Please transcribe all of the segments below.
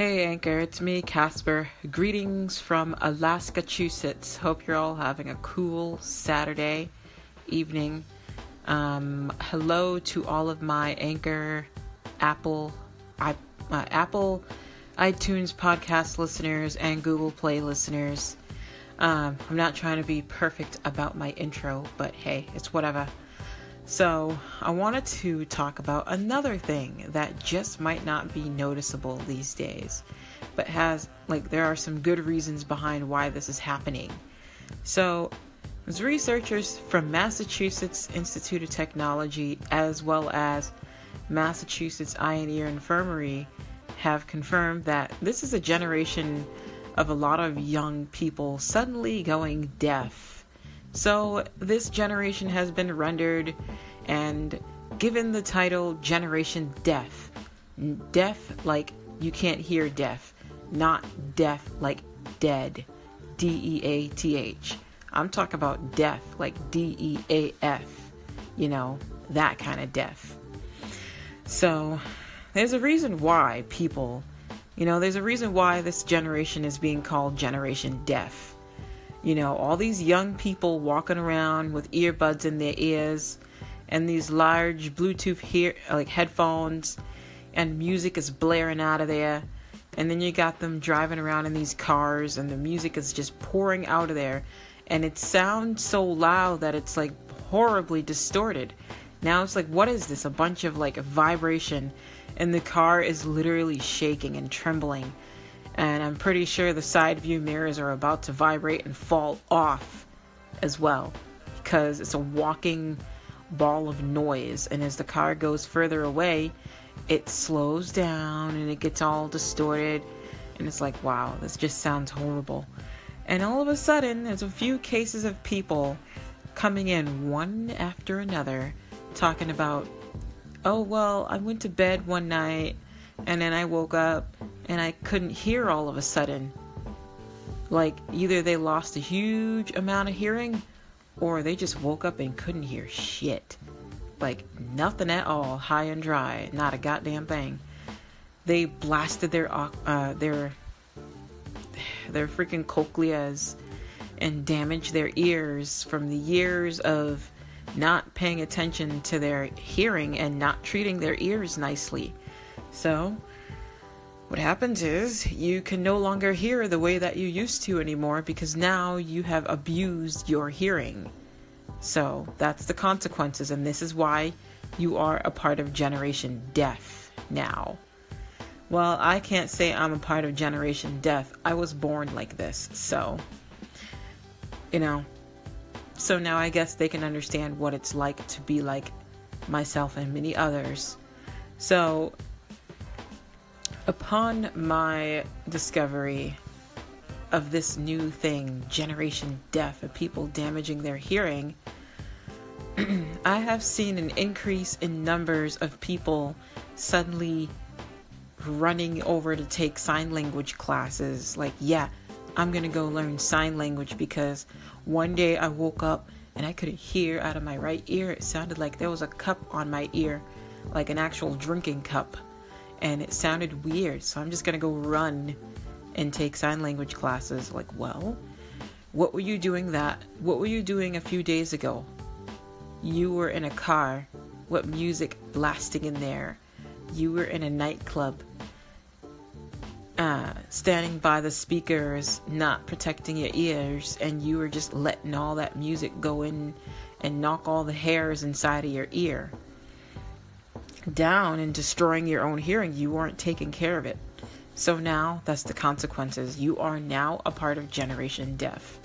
Hey Anchor, it's me, Casper. Greetings from Alaska, Massachusetts. Hope you're all having a cool Saturday evening. Um, hello to all of my Anchor, Apple, I, uh, Apple, iTunes podcast listeners and Google Play listeners. Um, I'm not trying to be perfect about my intro, but hey, it's whatever. So, I wanted to talk about another thing that just might not be noticeable these days, but has, like, there are some good reasons behind why this is happening. So, as researchers from Massachusetts Institute of Technology as well as Massachusetts Eye and Ear Infirmary have confirmed that this is a generation of a lot of young people suddenly going deaf so, this generation has been rendered and given the title Generation Deaf. Deaf like you can't hear deaf, not deaf like dead. D E A T H. I'm talking about deaf like D E A F. You know, that kind of deaf. So, there's a reason why people, you know, there's a reason why this generation is being called Generation Deaf you know, all these young people walking around with earbuds in their ears and these large Bluetooth hear like headphones and music is blaring out of there. And then you got them driving around in these cars and the music is just pouring out of there and it sounds so loud that it's like horribly distorted. Now it's like what is this? A bunch of like vibration and the car is literally shaking and trembling and I'm pretty sure the side view mirrors are about to vibrate and fall off as well because it's a walking ball of noise. And as the car goes further away it slows down and it gets all distorted. And it's like wow this just sounds horrible. And all of a sudden there's a few cases of people coming in one after another talking about oh well i went to bed one night and then i woke up and I couldn't hear all of a sudden. Like either they lost a huge amount of hearing or they just woke up and couldn't hear shit. Like nothing at all, high and dry, not a goddamn thing. They blasted their uh, their their freaking cochleas and damaged their ears from the years of not paying attention to their hearing and not treating their ears nicely. So, what happens is you can no longer hear the way that you used to anymore because now you have abused your hearing. So that's the consequences, and this is why you are a part of Generation Deaf now. Well, I can't say I'm a part of Generation Deaf. I was born like this, so, you know. So now I guess they can understand what it's like to be like myself and many others. So Upon my discovery of this new thing, Generation Deaf, of people damaging their hearing, I have seen an increase in numbers of people suddenly running over to take sign language classes. Like, yeah, I'm gonna go learn sign language because one day I woke up and I couldn't hear out of my right ear. It sounded like there was a cup on my ear, like an actual drinking cup and it sounded weird. So I'm just going to go run and take sign language classes. Like, well, what were you doing that? What were you doing a few days ago? You were in a car. What music blasting in there? You were in a nightclub. Uh, standing by the speakers, not protecting your ears, and you were just letting all that music go in and knock all the hairs inside of your ear down and destroying your own hearing. You weren't taking care of it. So now that's the consequences. You are now a part of Generation Deaf.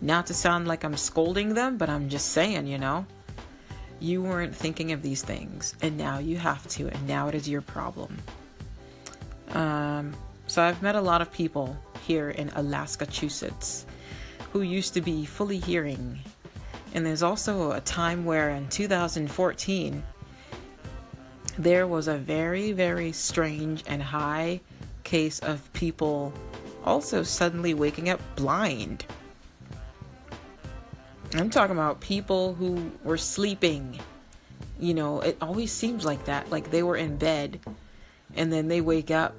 Not to sound like I'm scolding them, but I'm just saying, you know, you weren't thinking of these things, and now you have to, and now it is your problem. Um, so I've met a lot of people here in Alaska, Massachusetts, who used to be fully hearing. And there's also a time where in 2014, there was a very, very strange and high case of people also suddenly waking up blind. I'm talking about people who were sleeping. You know, it always seems like that. Like they were in bed and then they wake up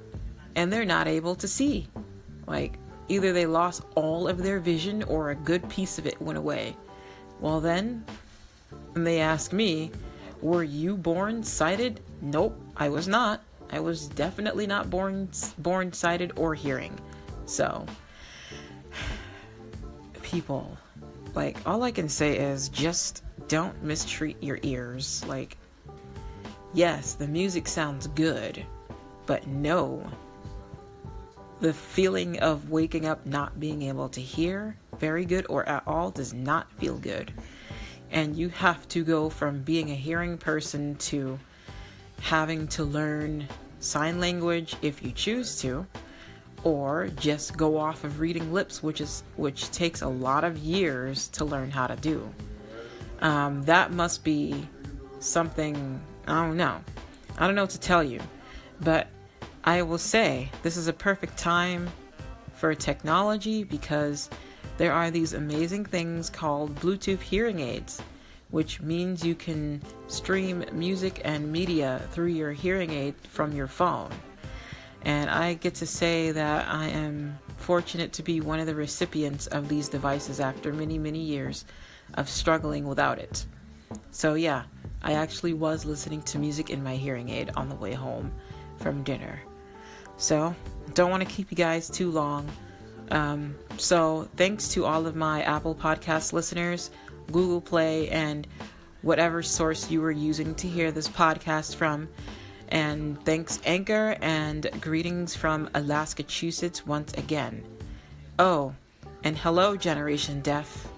and they're not able to see. Like, either they lost all of their vision or a good piece of it went away. Well, then, and they ask me, Were you born sighted? Nope, I was not. I was definitely not born born sighted or hearing. So, people, like all I can say is just don't mistreat your ears. Like yes, the music sounds good, but no. The feeling of waking up not being able to hear very good or at all does not feel good. And you have to go from being a hearing person to having to learn sign language if you choose to or just go off of reading lips which is which takes a lot of years to learn how to do um, that must be something I don't know. I don't know what to tell you, but I will say this is a perfect time for technology because there are these amazing things called Bluetooth hearing aids, which means you can stream music and media through your hearing aid from your phone. And I get to say that I am fortunate to be one of the recipients of these devices after many, many years of struggling without it. So, yeah, I actually was listening to music in my hearing aid on the way home from dinner. So, don't want to keep you guys too long. Um, so, thanks to all of my Apple Podcast listeners, Google Play, and whatever source you were using to hear this podcast from. And thanks, Anchor, and greetings from Alaska, Massachusetts once again. Oh, and hello, Generation Deaf.